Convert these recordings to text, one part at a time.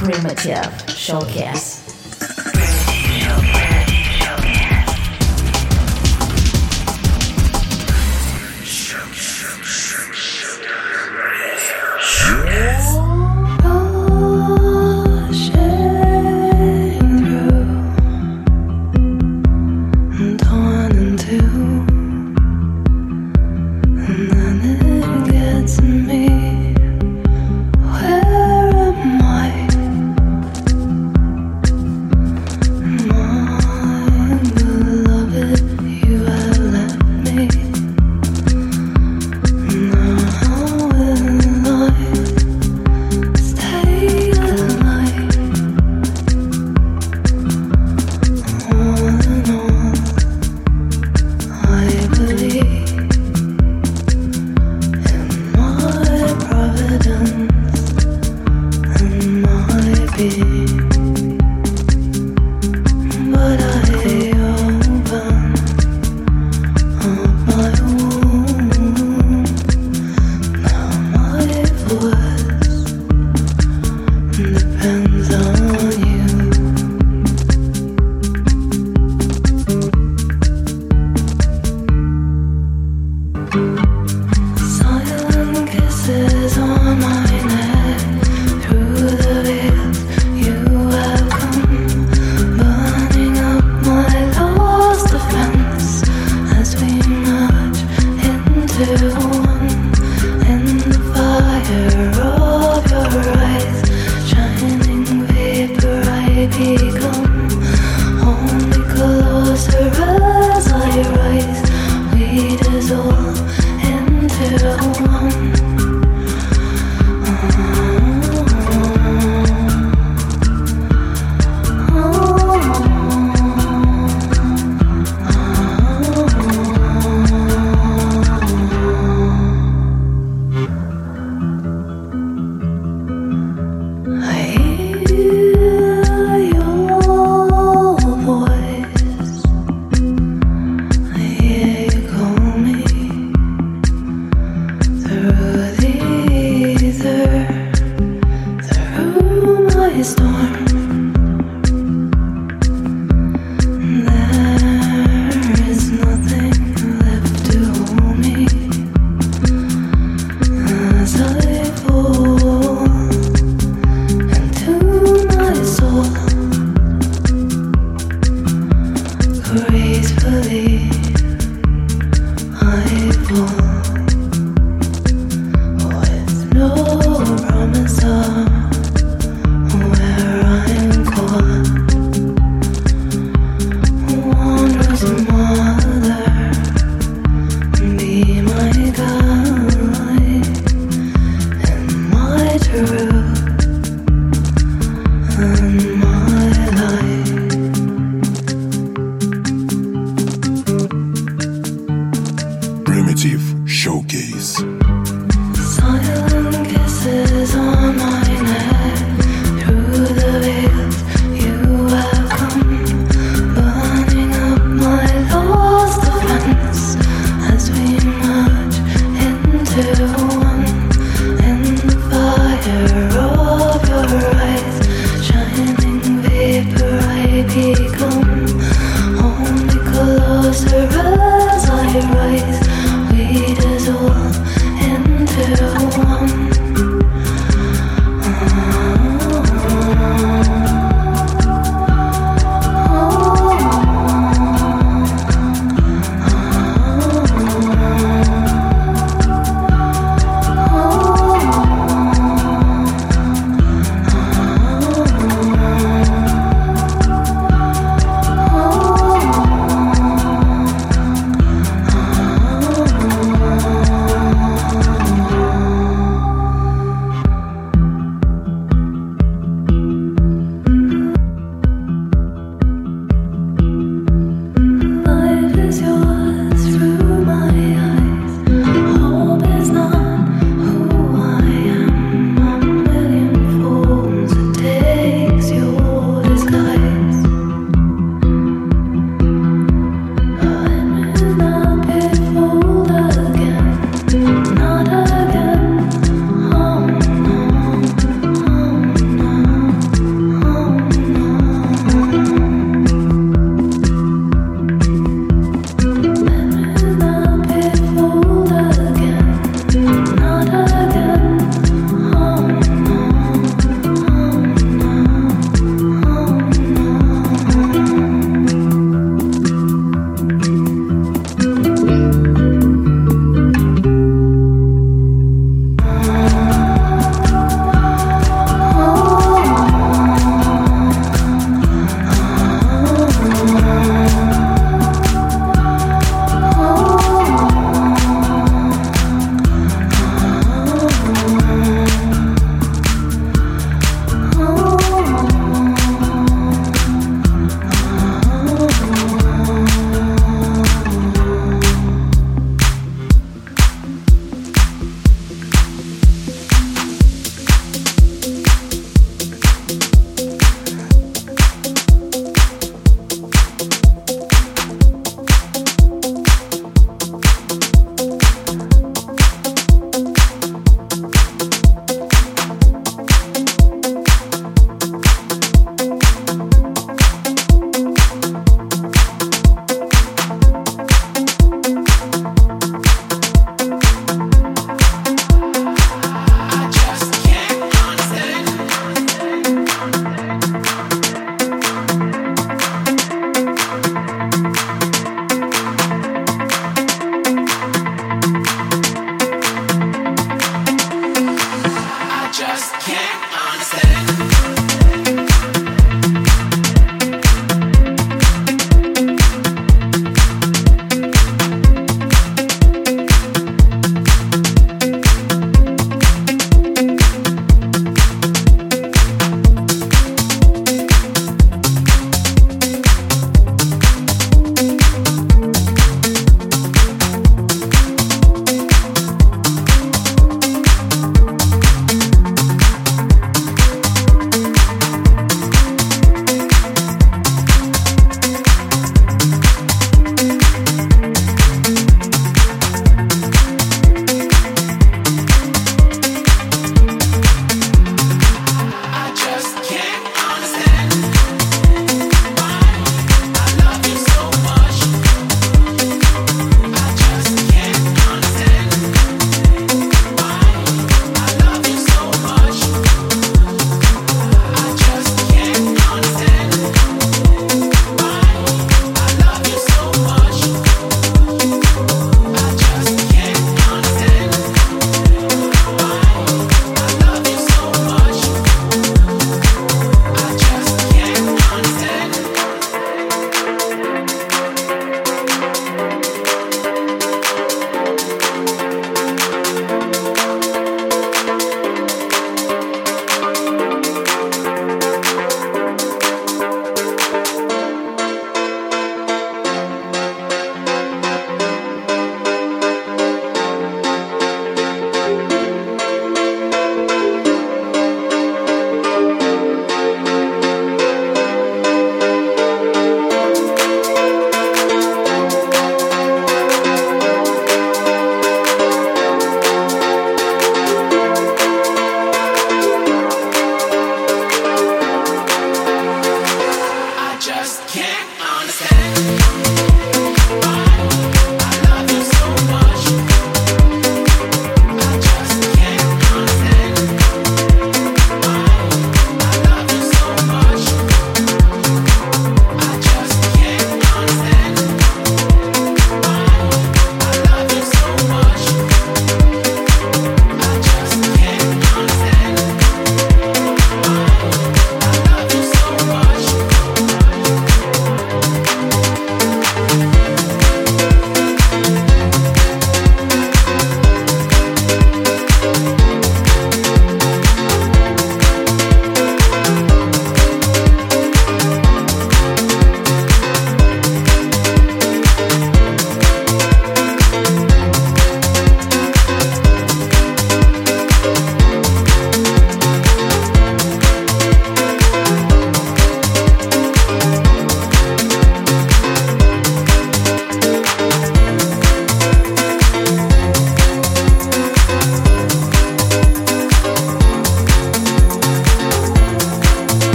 Primitive Showcase.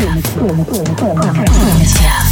我们我们我们我们我们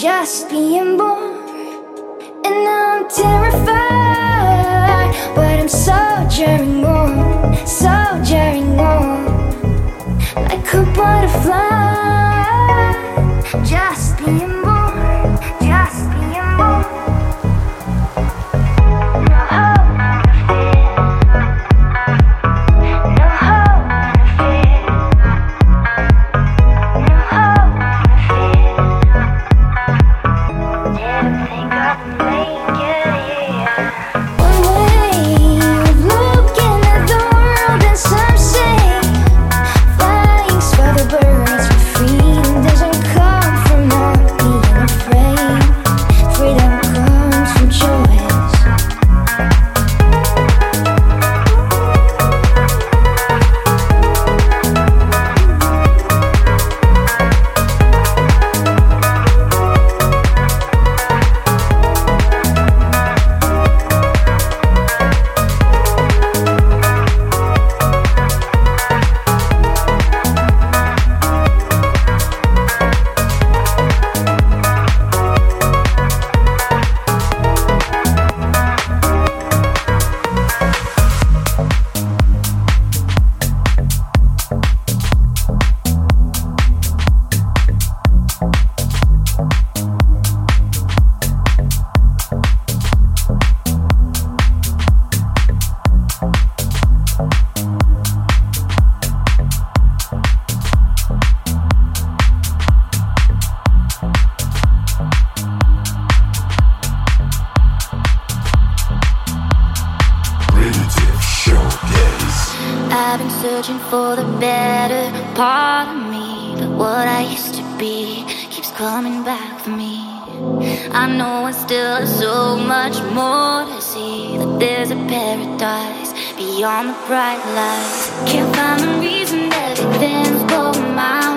just being born. And I'm terrified, but I'm soldiering on, soldiering on, like a butterfly. Just being born, been searching for the better part of me, but what I used to be keeps coming back for me. I know I still have so much more to see. That there's a paradise beyond the bright lights. Can't find a reason everything's going my